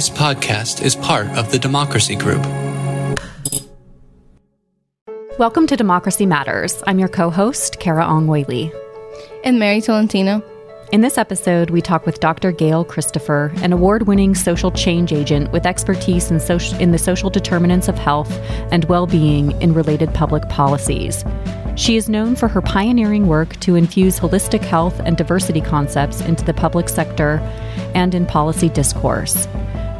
This podcast is part of the Democracy Group. Welcome to Democracy Matters. I'm your co host, Carah Ong Whaley. And Mary Tolentino. In this episode, we talk with Dr. Gail Christopher, an award winning social change agent with expertise in, social, in the social determinants of health and well being in related public policies. She is known for her pioneering work to infuse holistic health and diversity concepts into the public sector and in policy discourse.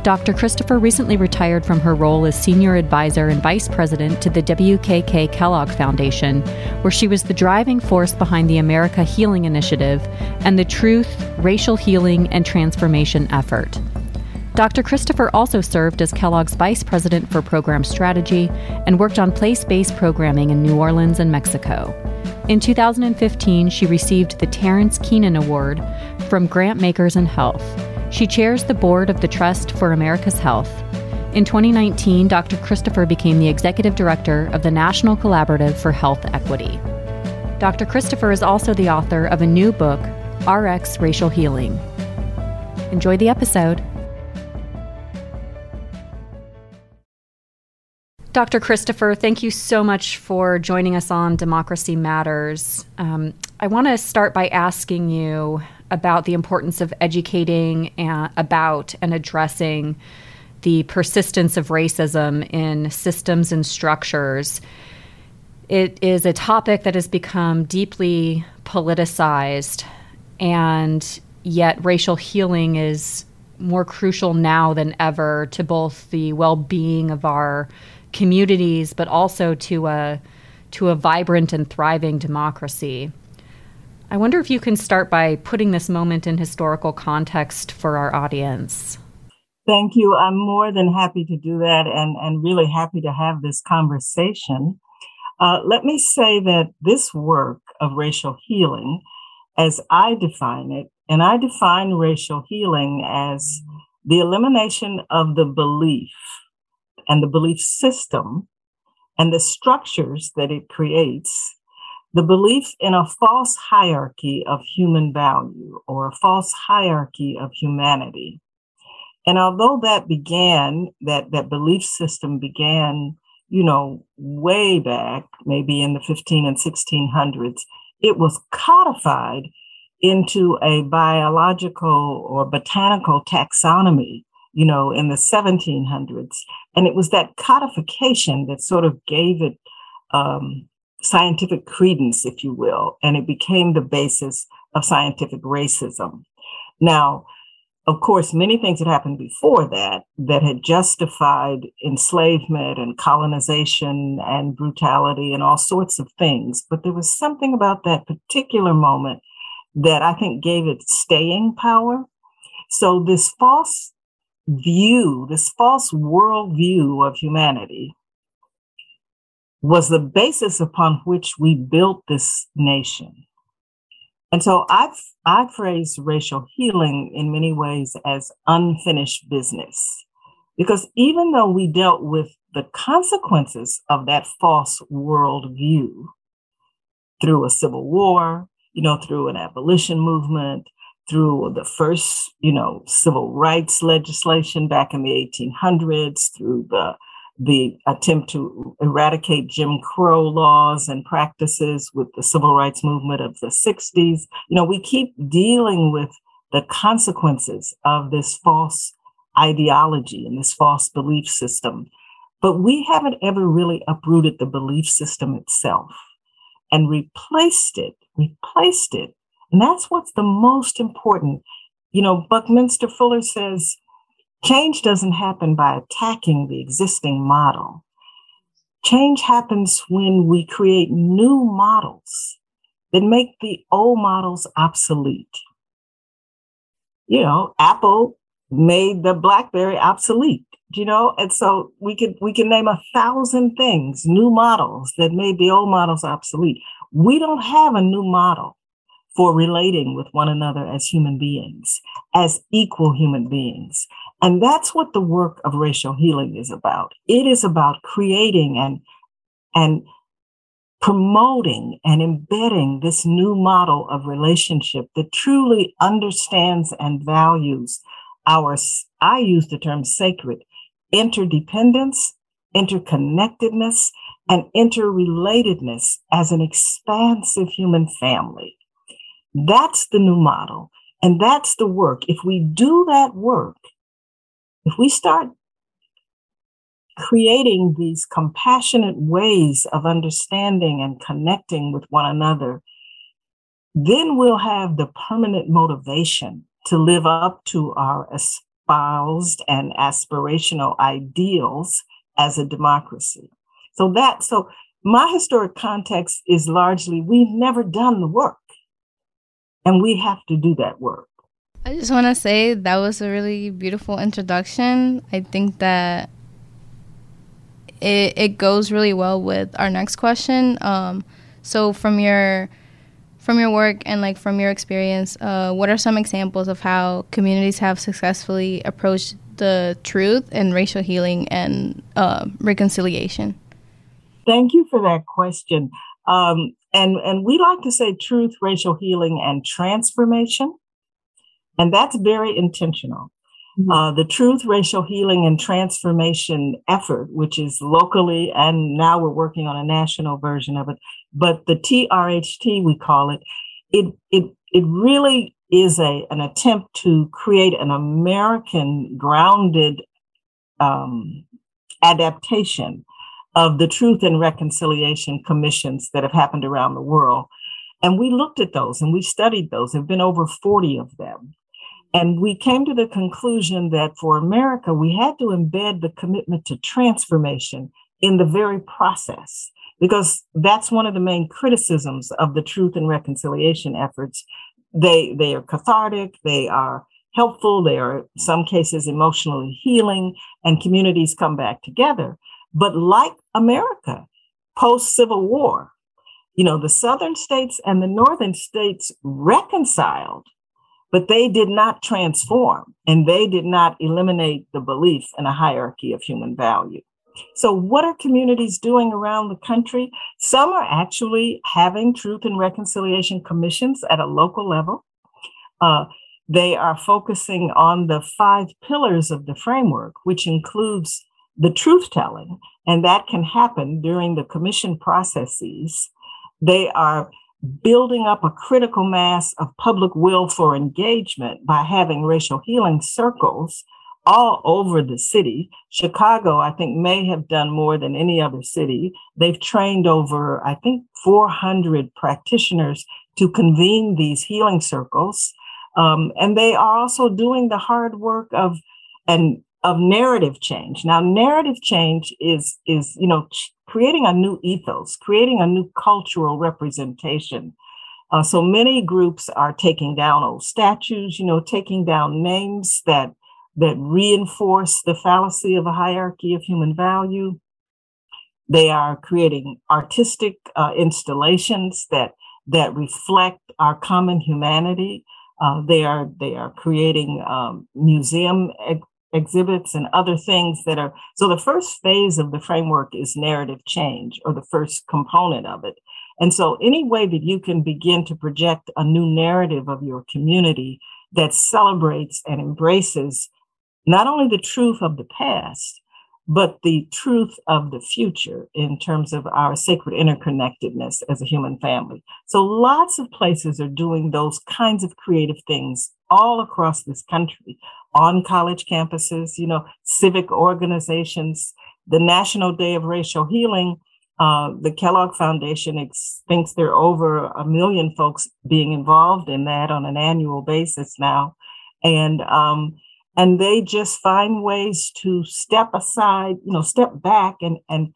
Dr. Christopher recently retired from her role as senior advisor and vice president to the WKK Kellogg Foundation, where she was the driving force behind the America Healing Initiative and the Truth, Racial Healing, and Transformation effort. Dr. Christopher also served as Kellogg's vice president for program strategy and worked on place based programming in New Orleans and Mexico. In 2015, she received the Terrance Keenan Award from Grantmakers In Health. She chairs the board of the Trust for America's Health. In 2019, Dr. Christopher became the executive director of the National Collaborative for Health Equity. Dr. Christopher is also the author of a new book, RX Racial Healing. Enjoy the episode. Dr. Christopher, thank you so much for joining us on Democracy Matters. Um, I want to start by asking you about the importance of educating and, about and addressing the persistence of racism in systems and structures. It is a topic that has become deeply politicized, and yet racial healing is more crucial now than ever to both the well-being of our communities, but also to a to a vibrant and thriving democracy. I wonder if you can start by putting this moment in historical context for our audience. Thank you. I'm more than happy to do that and, and really happy to have this conversation. Uh, let me say that this work of racial healing, as I define it, and I define racial healing as the elimination of the belief and the belief system and the structures that it creates the belief in a false hierarchy of human value or a false hierarchy of humanity. And although that began, that, that belief system began, you know, way back, maybe in the 15 and 1600s, it was codified into a biological or botanical taxonomy, you know, in the 1700s. And it was that codification that sort of gave it um, scientific credence, if you will, and it became the basis of scientific racism. Now, of course, many things had happened before that that had justified enslavement and colonization and brutality and all sorts of things. But there was something about that particular moment that I think gave it staying power. So, this false view, this false worldview of humanity was the basis upon which we built this nation. And so I've I phrase racial healing in many ways as unfinished business. Because even though we dealt with the consequences of that false worldview through a civil war, you know, through an abolition movement, through the first, you know, civil rights legislation back in the 1800s, through the the attempt to eradicate Jim Crow laws and practices with the civil rights movement of the 60s. You know, we keep dealing with the consequences of this false ideology and this false belief system. But we haven't ever really uprooted the belief system itself and replaced it, replaced it. And that's what's the most important. You know, Buckminster Fuller says, Change doesn't happen by attacking the existing model. Change happens when we create new models that make the old models obsolete. You know, Apple made the BlackBerry obsolete. You know, and so we could we can name a thousand things, new models that made the old models obsolete. We don't have a new model for relating with one another as human beings, as equal human beings. And that's what the work of racial healing is about. It is about creating and, and promoting and embedding this new model of relationship that truly understands and values our, I use the term sacred, interdependence, interconnectedness, and interrelatedness as an expansive human family. That's the new model. And that's the work. If we do that work, if we start creating these compassionate ways of understanding and connecting with one another, then we'll have the permanent motivation to live up to our espoused and aspirational ideals as a democracy. So that, so my historic context is largely we've never done the work and we have to do that work. I just want to say that was a really beautiful introduction. I think that it, it goes really well with our next question. Um, so from your from your work and like from your experience, uh, what are some examples of how communities have successfully approached the truth and racial healing and uh, reconciliation? Thank you for that question. Um, and and we like to say truth, racial healing, and transformation. And that's very intentional. Mm-hmm. Uh, the Truth, Racial Healing, and Transformation effort, which is locally, and now we're working on a national version of it, but the TRHT, we call it, it, it, it really is a, an attempt to create an American grounded um, adaptation of the Truth and Reconciliation Commissions that have happened around the world. And we looked at those and we studied those. There have been over 40 of them. And we came to the conclusion that for America, we had to embed the commitment to transformation in the very process, because that's one of the main criticisms of the truth and reconciliation efforts. They, they are cathartic, they are helpful, they are, in some cases, emotionally healing, and communities come back together. But like America, post Civil War, you know, the Southern states and the Northern states reconciled but they did not transform and they did not eliminate the belief in a hierarchy of human value. So, what are communities doing around the country? Some are actually having truth and reconciliation commissions at a local level. Uh, they are focusing on the five pillars of the framework, which includes the truth telling, and that can happen during the commission processes. They are building up a critical mass of public will for engagement by having racial healing circles all over the city. Chicago, I think, may have done more than any other city. They've trained over, I think, 400 practitioners to convene these healing circles. Um, and they are also doing the hard work of and of narrative change. Now, narrative change is is you know creating a new ethos, creating a new cultural representation. Uh, so many groups are taking down old statues, you know, taking down names that that reinforce the fallacy of a hierarchy of human value. They are creating artistic uh, installations that that reflect our common humanity. Uh, they are they are creating um, museum exhibits and other things that are so the first phase of the framework is narrative change or the first component of it and so any way that you can begin to project a new narrative of your community that celebrates and embraces not only the truth of the past but the truth of the future in terms of our sacred interconnectedness as a human family. So lots of places are doing those kinds of creative things all across this country on college campuses, you know, civic organizations. The National Day of Racial Healing, uh, the Kellogg Foundation ex- thinks there are over a million folks being involved in that on an annual basis now. And um, and they just find ways to step aside, you know, step back and and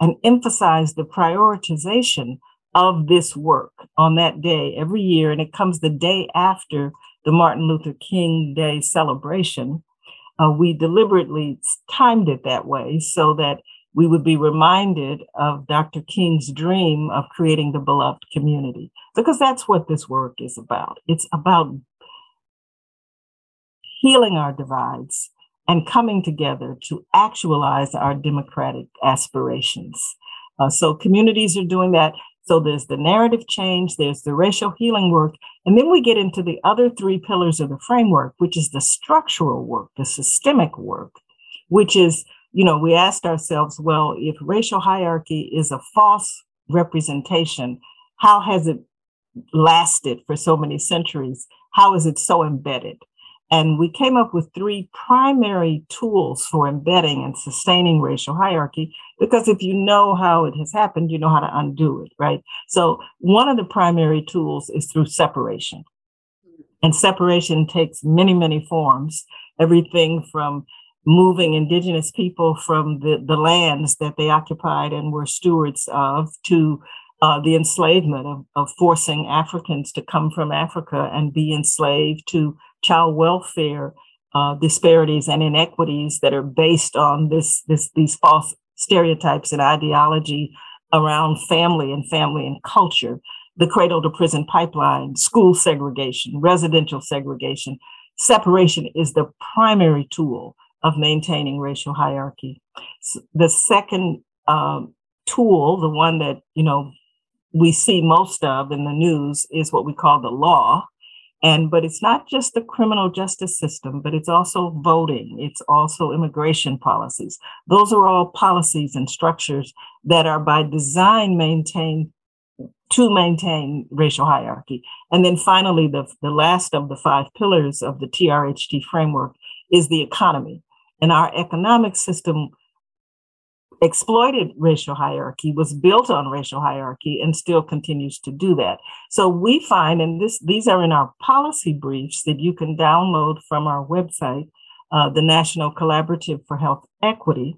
and emphasize the prioritization of this work on that day every year. And it comes the day after the Martin Luther King Day celebration, uh, we deliberately timed it that way so that we would be reminded of Dr. King's dream of creating the beloved community, because that's what this work is about. It's about healing our divides and coming together to actualize our democratic aspirations. Uh, so communities are doing that. So there's the narrative change, there's the racial healing work, and then we get into the other three pillars of the framework, which is the structural work, the systemic work, which is, you know, we asked ourselves, well, if racial hierarchy is a false representation, how has it lasted for so many centuries? How is it so embedded? And we came up with three primary tools for embedding and sustaining racial hierarchy, because if you know how it has happened, you know how to undo it, right? So one of the primary tools is through separation. And separation takes many, many forms, everything from moving indigenous people from the, the lands that they occupied and were stewards of to uh, the enslavement of, of forcing Africans to come from Africa and be enslaved to child welfare uh, disparities and inequities that are based on this, this these false stereotypes and ideology around family and family and culture, the cradle to prison pipeline, school segregation, residential segregation. Separation is the primary tool of maintaining racial hierarchy. The second um, tool, the one that you know we see most of in the news, is what we call the law, and but it's not just the criminal justice system, but it's also voting, it's also immigration policies. Those are all policies and structures that are by design maintained to maintain racial hierarchy. And then finally, the, the last of the five pillars of the TRHT framework is the economy. And our economic system exploited racial hierarchy, was built on racial hierarchy, and still continues to do that. So we find, and this these are in our policy briefs that you can download from our website, uh, the National Collaborative for Health Equity.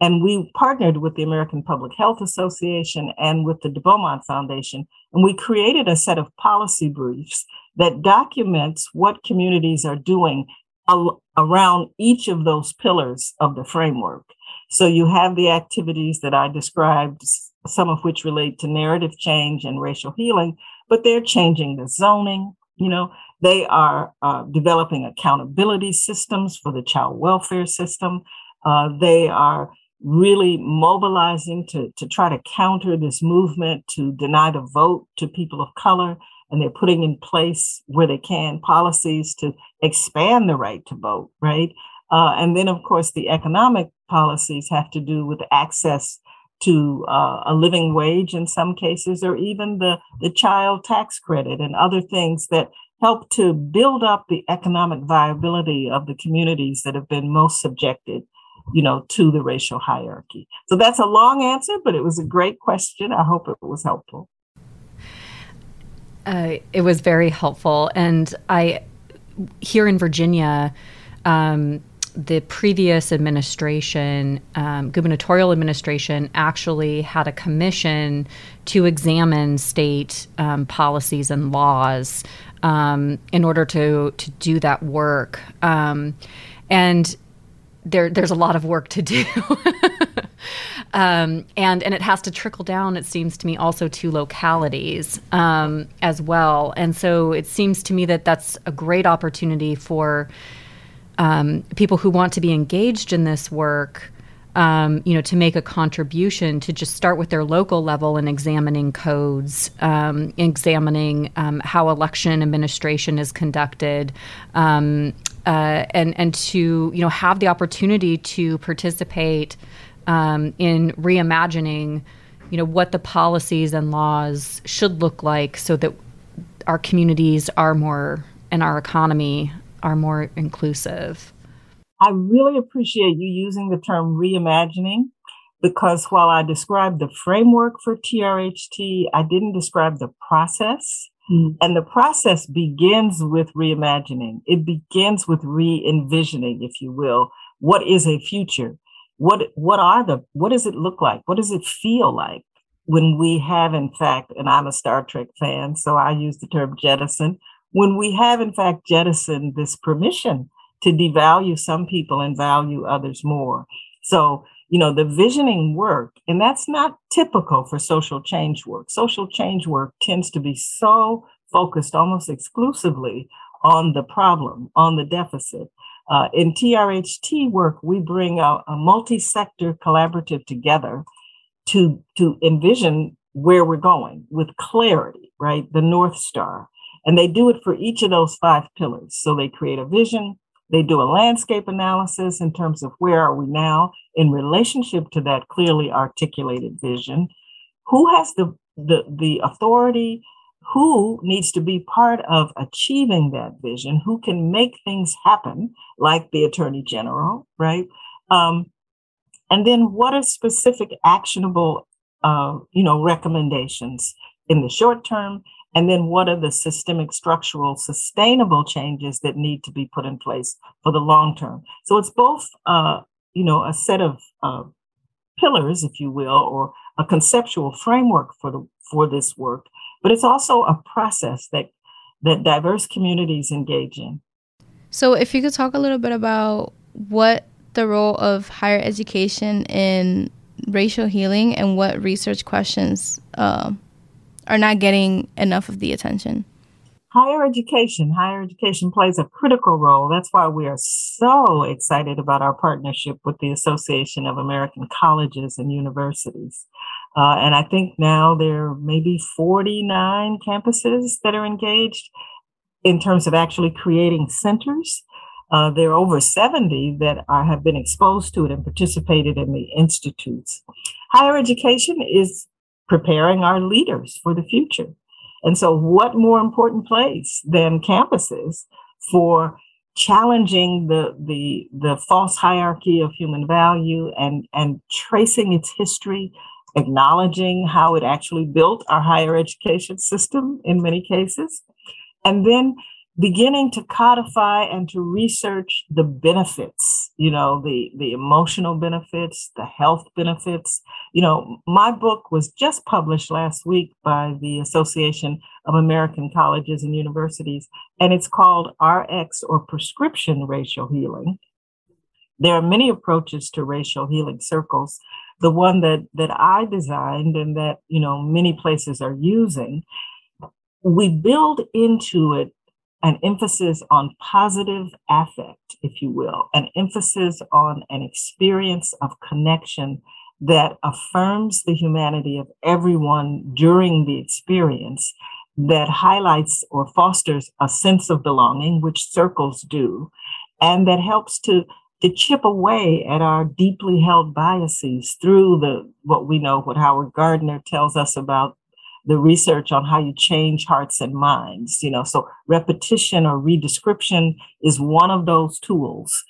And we partnered with the American Public Health Association and with the De Beaumont Foundation, and we created a set of policy briefs that documents what communities are doing al- around each of those pillars of the framework. So you have the activities that I described, some of which relate to narrative change and racial healing, but they're changing the zoning. You know, they are uh, developing accountability systems for the child welfare system. Uh, they are really mobilizing to, to try to counter this movement to deny the vote to people of color. And they're putting in place where they can policies to expand the right to vote, right? Uh, and then, of course, the economic policies have to do with access to uh, a living wage in some cases, or even the, the child tax credit and other things that help to build up the economic viability of the communities that have been most subjected you know to the racial hierarchy. So that's a long answer but it was a great question. I hope it was helpful. Uh, it was very helpful. And i here in virginia um, the previous administration, um, gubernatorial administration, actually had a commission to examine state um, policies and laws um, in order to to do that work. Um, and there, there's a lot of work to do. Um, and and it has to trickle down. It seems to me also to localities um, as well. And so it seems to me that that's a great opportunity for um, people who want to be engaged in this work, um, you know, to make a contribution to just start with their local level and examining codes, um, examining um, how election administration is conducted, um, uh, and and to you know have the opportunity to participate um, in reimagining, you know, what the policies and laws should look like so that our communities are more and our economy are more inclusive. I really appreciate you using the term reimagining because while I described the framework for TRHT, I didn't describe the process. Mm. And the process begins with reimagining. It begins with re-envisioning, if you will. What is a future? What what are the what does it look like? What does it feel like when we have in fact, and I'm a Star Trek fan, so I use the term jettison when we have, in fact, jettisoned this permission to devalue some people and value others more. So, you know, the visioning work, and that's not typical for social change work. Social change work tends to be so focused almost exclusively on the problem, on the deficit. Uh, in TRHT work, we bring a, a multi-sector collaborative together to, to envision where we're going with clarity, right? The North Star. And they do it for each of those five pillars. So they create a vision, they do a landscape analysis in terms of where are we now in relationship to that clearly articulated vision. Who has the, the, the authority? Who needs to be part of achieving that vision? Who can make things happen, like the Attorney General, right? Um, and then what are specific actionable, uh, you know, recommendations in the short term and then what are the systemic, structural, sustainable changes that need to be put in place for the long term? So it's both, uh, you know, a set of uh, pillars, if you will, or a conceptual framework for the for this work, but it's also a process that that diverse communities engage in. So, if you could talk a little bit about what the role of higher education in racial healing and what research questions um, are not getting enough of the attention? Higher education, higher education plays a critical role. That's why we are so excited about our partnership with the Association of American Colleges and Universities. Uh, and I think now there may be 49 campuses that are engaged in terms of actually creating centers. Uh, there are over 70 that are, have been exposed to it and participated in the institutes. Higher education is preparing our leaders for the future. And so, what more important place than campuses for challenging the the the false hierarchy of human value and and tracing its history, acknowledging how it actually built our higher education system in many cases, and then beginning to codify and to research the benefits you know the the emotional benefits the health benefits. You know my book was just published last week by the association of american colleges and universities and it's called rx or prescription racial healing. There are many approaches to racial healing circles. The one that that i designed and that you know many places are using we build into it an emphasis on positive affect, if you will, an emphasis on an experience of connection that affirms the humanity of everyone during the experience, that highlights or fosters a sense of belonging, which circles do, and that helps to to chip away at our deeply held biases through the what we know what Howard Gardner tells us about the research on how you change hearts and minds you know? So repetition or redescription is one of those tools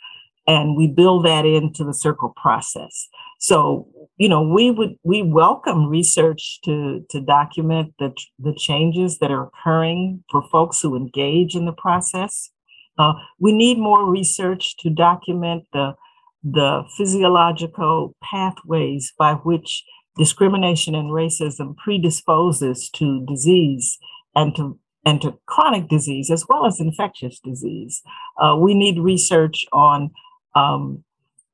and we build that into the circle process. So you know we would we welcome research to to document the the changes that are occurring for folks who engage in the process. Uh, we need more research to document the the physiological pathways by which discrimination and racism predisposes to disease and to and to chronic disease as well as infectious disease. Uh, we need research on um,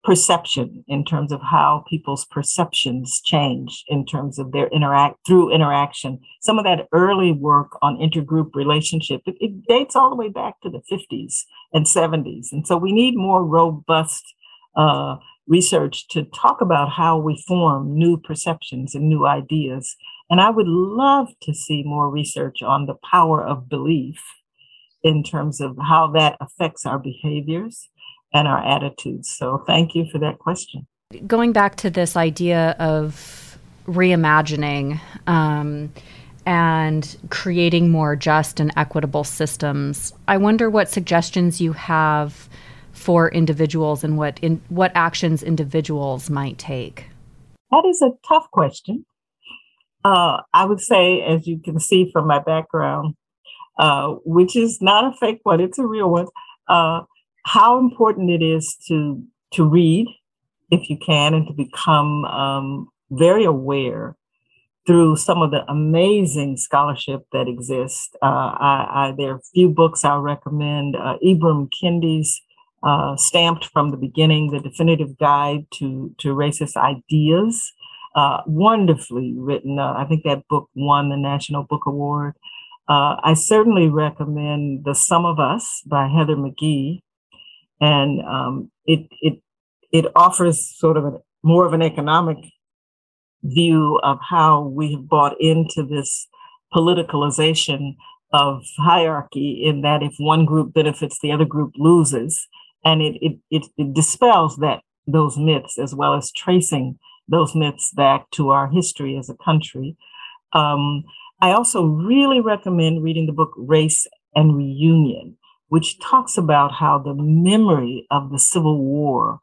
perception in terms of how people's perceptions change in terms of their interact through interaction. Some of that early work on intergroup relationship it, it dates all the way back to the 50s and 70s, and so we need more robust. Uh, research to talk about how we form new perceptions and new ideas. And I would love to see more research on the power of belief in terms of how that affects our behaviors and our attitudes. So thank you for that question. Going back to this idea of reimagining um, and creating more just and equitable systems, I wonder what suggestions you have for individuals and what in what actions individuals might take? That is a tough question. Uh, I would say, as you can see from my background, uh, which is not a fake one, it's a real one. Uh, how important it is to to read, if you can, and to become um, very aware through some of the amazing scholarship that exists. Uh, I, I, there are a few books I'll recommend. Uh, Ibram Kendi's uh, Stamped from the Beginning, The Definitive Guide to, to Racist Ideas. Uh, wonderfully written. Uh, I think that book won the National Book Award. Uh, I certainly recommend The Sum of Us by Heather McGhee. And um, it, it, it offers sort of a, more of an economic view of how we have bought into this politicalization of hierarchy in that if one group benefits, the other group loses. And it, it, it, it dispels that those myths as well as tracing those myths back to our history as a country. Um, I also really recommend reading the book Race and Reunion, which talks about how the memory of the Civil War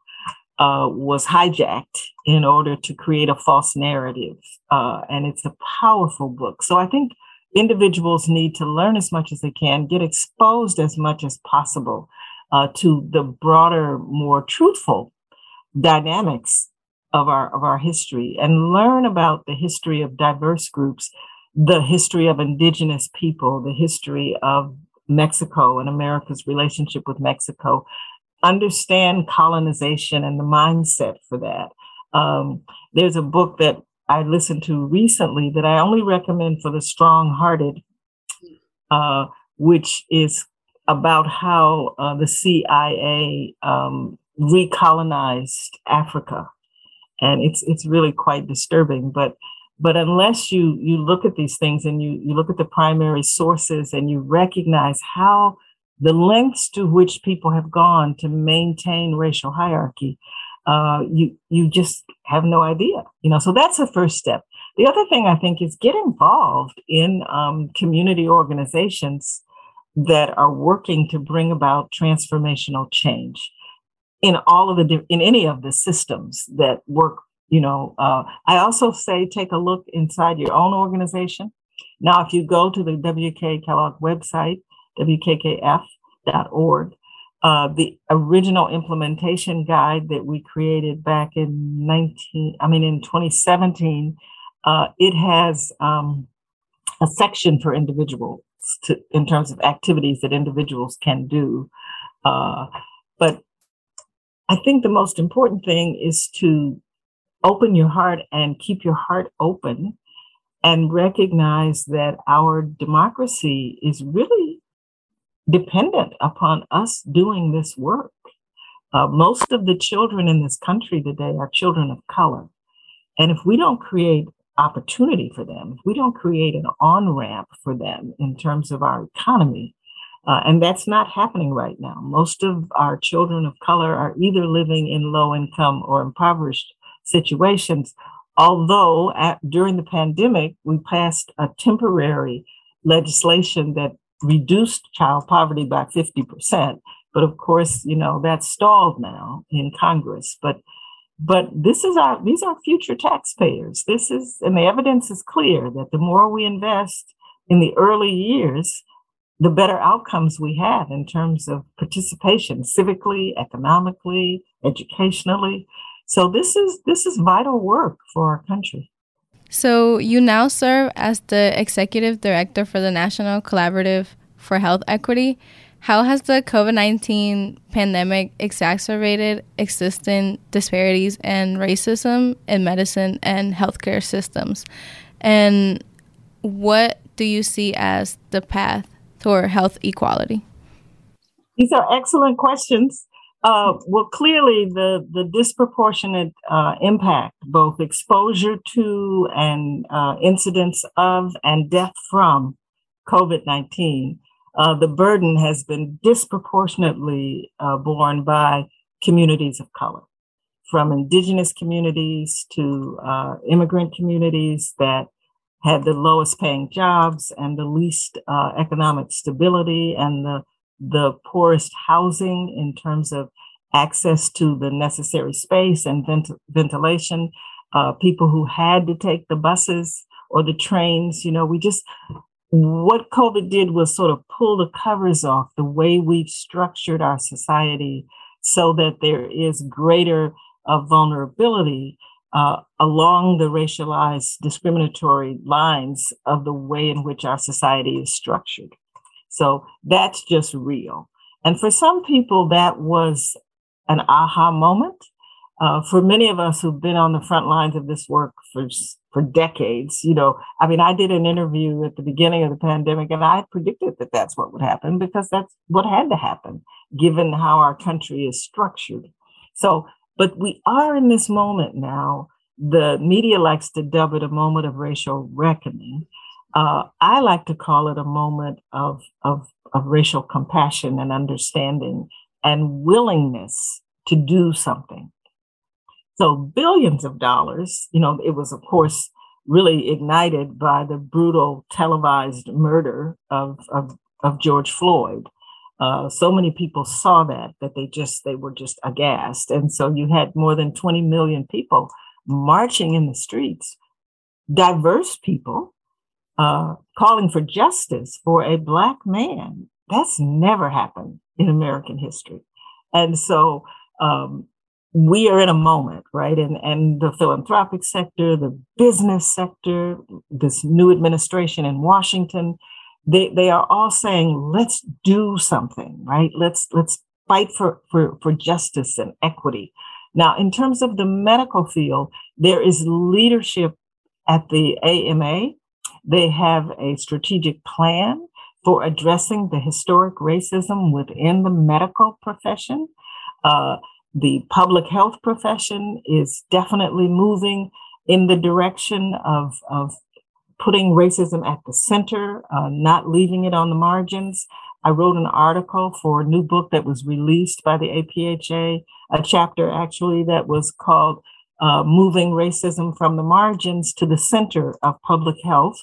uh, was hijacked in order to create a false narrative. Uh, and it's a powerful book. So I think individuals need to learn as much as they can, get exposed as much as possible uh, to the broader, more truthful dynamics of our of our history and learn about the history of diverse groups, the history of indigenous people, the history of Mexico and America's relationship with Mexico, understand colonization and the mindset for that. Um, there's a book that I listened to recently that I only recommend for the strong hearted, uh, which is about how uh, the CIA um, recolonized Africa. And it's it's really quite disturbing. But but unless you you look at these things and you you look at the primary sources and you recognize how the lengths to which people have gone to maintain racial hierarchy, uh, you you just have no idea. You know, so that's the first step. The other thing I think is get involved in um, community organizations that are working to bring about transformational change in all of the in any of the systems that work. You know, uh, I also say take a look inside your own organization. Now, if you go to the WK Kellogg website wkkf.org. Uh, the original implementation guide that we created back in 19, I mean, in 2017, uh, it has um, a section for individuals to, in terms of activities that individuals can do. Uh, but I think the most important thing is to open your heart and keep your heart open and recognize that our democracy is really dependent upon us doing this work. Uh, most of the children in this country today are children of color. And if we don't create opportunity for them, we don't create an on ramp for them in terms of our economy, uh, and that's not happening right now. Most of our children of color are either living in low income or impoverished situations. Although at, during the pandemic, we passed a temporary legislation that reduced child poverty by 50%. But of course, you know, that's stalled now in Congress. But but this is our these are future taxpayers. This is and the evidence is clear that the more we invest in the early years, the better outcomes we have in terms of participation civically, economically, educationally. So this is this is vital work for our country. So, you now serve as the executive director for the National Collaborative for Health Equity. How has the COVID 19 pandemic exacerbated existing disparities and racism in medicine and healthcare systems? And what do you see as the path toward health equality? These are excellent questions. Uh, well, clearly, the the disproportionate uh, impact, both exposure to and uh, incidence of and death from COVID nineteen, uh, the burden has been disproportionately uh, borne by communities of color, from indigenous communities to uh, immigrant communities that had the lowest paying jobs and the least economic stability and the the poorest housing in terms of access to the necessary space and vent- ventilation, uh, people who had to take the buses or the trains. You know, we just, what COVID did was sort of pull the covers off the way we've structured our society so that there is greater uh, vulnerability uh, along the racialized discriminatory lines of the way in which our society is structured. So that's just real. And for some people, that was an aha moment. Uh, for many of us who've been on the front lines of this work for for decades, you know, I mean, I did an interview at the beginning of the pandemic, and I predicted that that's what would happen because that's what had to happen, given how our country is structured. So but we are in this moment now. The media likes to dub it a moment of racial reckoning. Uh, I like to call it a moment of, of, of racial compassion and understanding and willingness to do something. So billions of dollars, you know, it was of course really ignited by the brutal televised murder of, of, of George Floyd. Uh, so many people saw that that they just they were just aghast, and so you had more than 20 million people marching in the streets, diverse people uh, calling for justice for a black man. That's never happened in American history, and so um, we are in a moment, right? And and the philanthropic sector, the business sector, this new administration in Washington they they are all saying let's do something right? Let's let's fight for for for justice and equity. Now in terms of the medical field there is leadership at the AMA they have a strategic plan for addressing the historic racism within the medical profession. Uh, the public health profession is definitely moving in the direction of, of putting racism at the center, uh, not leaving it on the margins. I wrote an article for a new book that was released by the APHA, a chapter actually that was called uh, Moving Racism from the Margins to the Center of Public Health.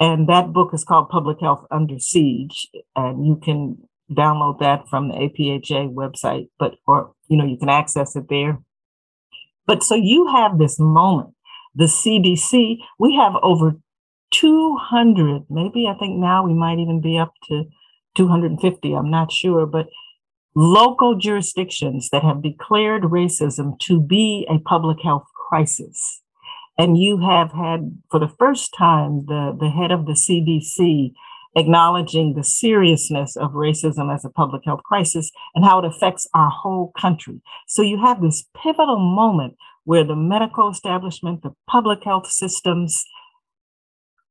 And that book is called Public Health Under Siege. And you can download that from the APHA website, but, or, you know, you can access it there. But so you have this moment. The CDC, we have over 200, maybe I think now we might even be up to 250, I'm not sure, but local jurisdictions that have declared racism to be a public health crisis. And you have had, for the first time, the, the head of the CDC acknowledging the seriousness of racism as a public health crisis and how it affects our whole country. So you have this pivotal moment where the medical establishment, the public health systems,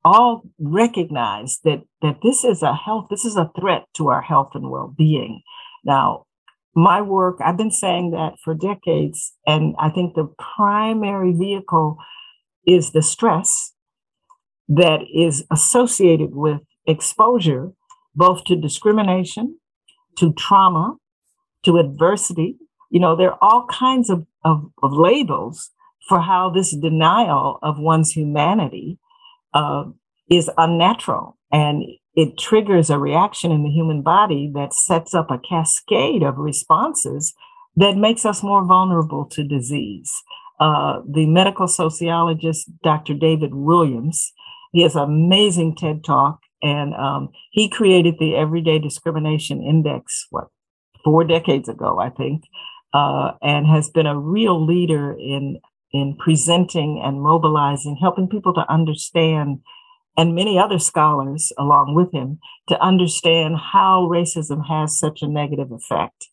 all recognize that that this is a health this is a threat to our health and well-being now my work i've been saying that for decades and i think the primary vehicle is the stress that is associated with exposure both to discrimination to trauma to adversity you know there are all kinds of, of, of labels for how this denial of one's humanity uh, is unnatural and it triggers a reaction in the human body that sets up a cascade of responses that makes us more vulnerable to disease. Uh, the medical sociologist, Dr. David Williams, he has an amazing TED talk, and um, he created the Everyday Discrimination Index, what, four decades ago, I think, uh, and has been a real leader in in presenting and mobilizing, helping people to understand, and many other scholars along with him, to understand how racism has such a negative effect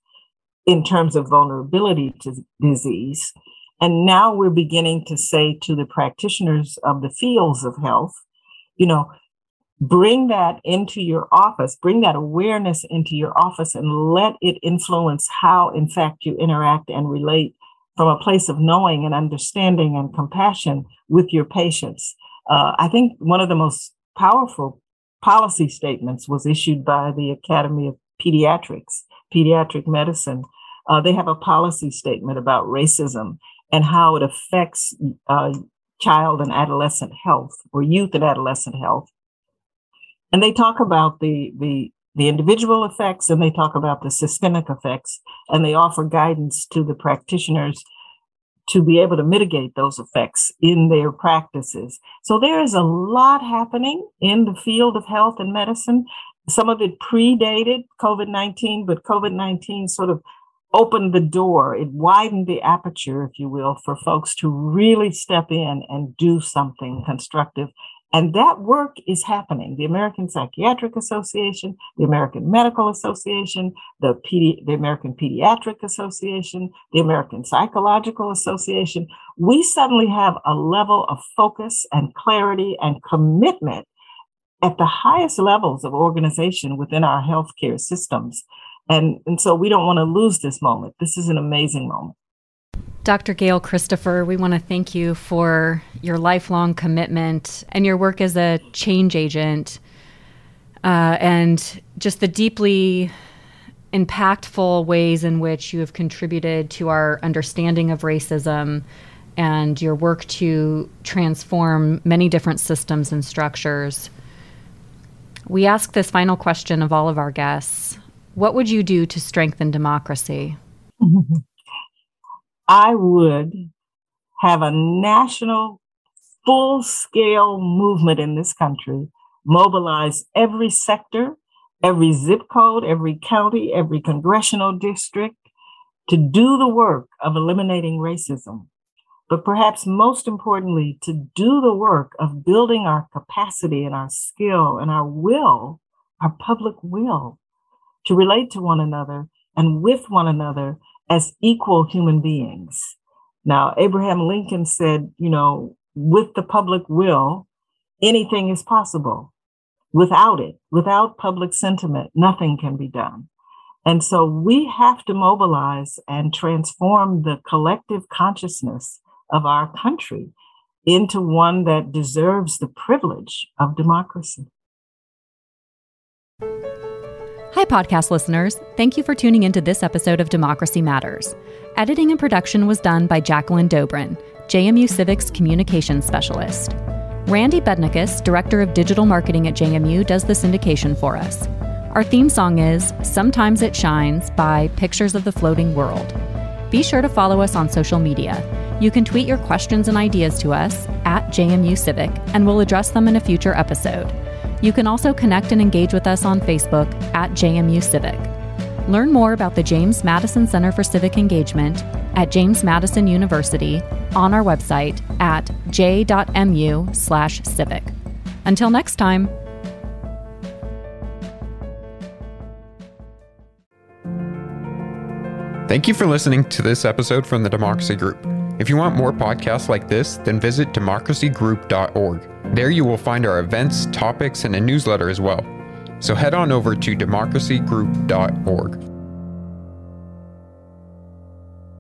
in terms of vulnerability to disease. And now we're beginning to say to the practitioners of the fields of health, you know, bring that into your office, bring that awareness into your office, and let it influence how, in fact, you interact and relate from a place of knowing and understanding and compassion with your patients. Uh, I think one of the most powerful policy statements was issued by the Academy of Pediatrics, Pediatric Medicine. Uh, they have a policy statement about racism and how it affects uh, child and adolescent health or youth and adolescent health. And they talk about the, the the individual effects and they talk about the systemic effects and they offer guidance to the practitioners to be able to mitigate those effects in their practices. So there is a lot happening in the field of health and medicine. Some of it predated COVID 19, but COVID 19 sort of opened the door, it widened the aperture, if you will, for folks to really step in and do something constructive. And that work is happening. The American Psychiatric Association, the American Medical Association, the, Pedi- the American Pediatric Association, the American Psychological Association. We suddenly have a level of focus and clarity and commitment at the highest levels of organization within our healthcare systems and, and so we don't want to lose this moment. This is an amazing moment. Dr. Gail Christopher, we want to thank you for your lifelong commitment and your work as a change agent uh, and just the deeply impactful ways in which you have contributed to our understanding of racism and your work to transform many different systems and structures. We ask this final question of all of our guests what would you do to strengthen democracy? I would have a national full scale movement in this country, mobilize every sector, every zip code, every county, every congressional district to do the work of eliminating racism. But perhaps most importantly, to do the work of building our capacity and our skill and our will, our public will to relate to one another and with one another as equal human beings. Now, Abraham Lincoln said, you know, with the public will, anything is possible. Without it, without public sentiment, nothing can be done. And so we have to mobilize and transform the collective consciousness of our country into one that deserves the privilege of democracy. Podcast listeners. Thank you for tuning into this episode of Democracy Matters. Editing and production was done by Jacqueline Dobrin, JMU Civic's communications specialist. Randy Bednikus, Director of Digital Marketing at JMU, does the syndication for us. Our theme song is Sometimes It Shines by Pictures of the Floating World. Be sure to follow us on social media. You can tweet your questions and ideas to us at JMU Civic, and we'll address them in a future episode. You can also connect and engage with us on Facebook at JMU Civic. Learn more about the James Madison Center for Civic Engagement at James Madison University on our website at j.mu/civic. Until next time. Thank you for listening to this episode from the Democracy Group. If you want more podcasts like this, then visit democracygroup.org. There you will find our events, topics, and a newsletter as well. So head on over to democracygroup.org.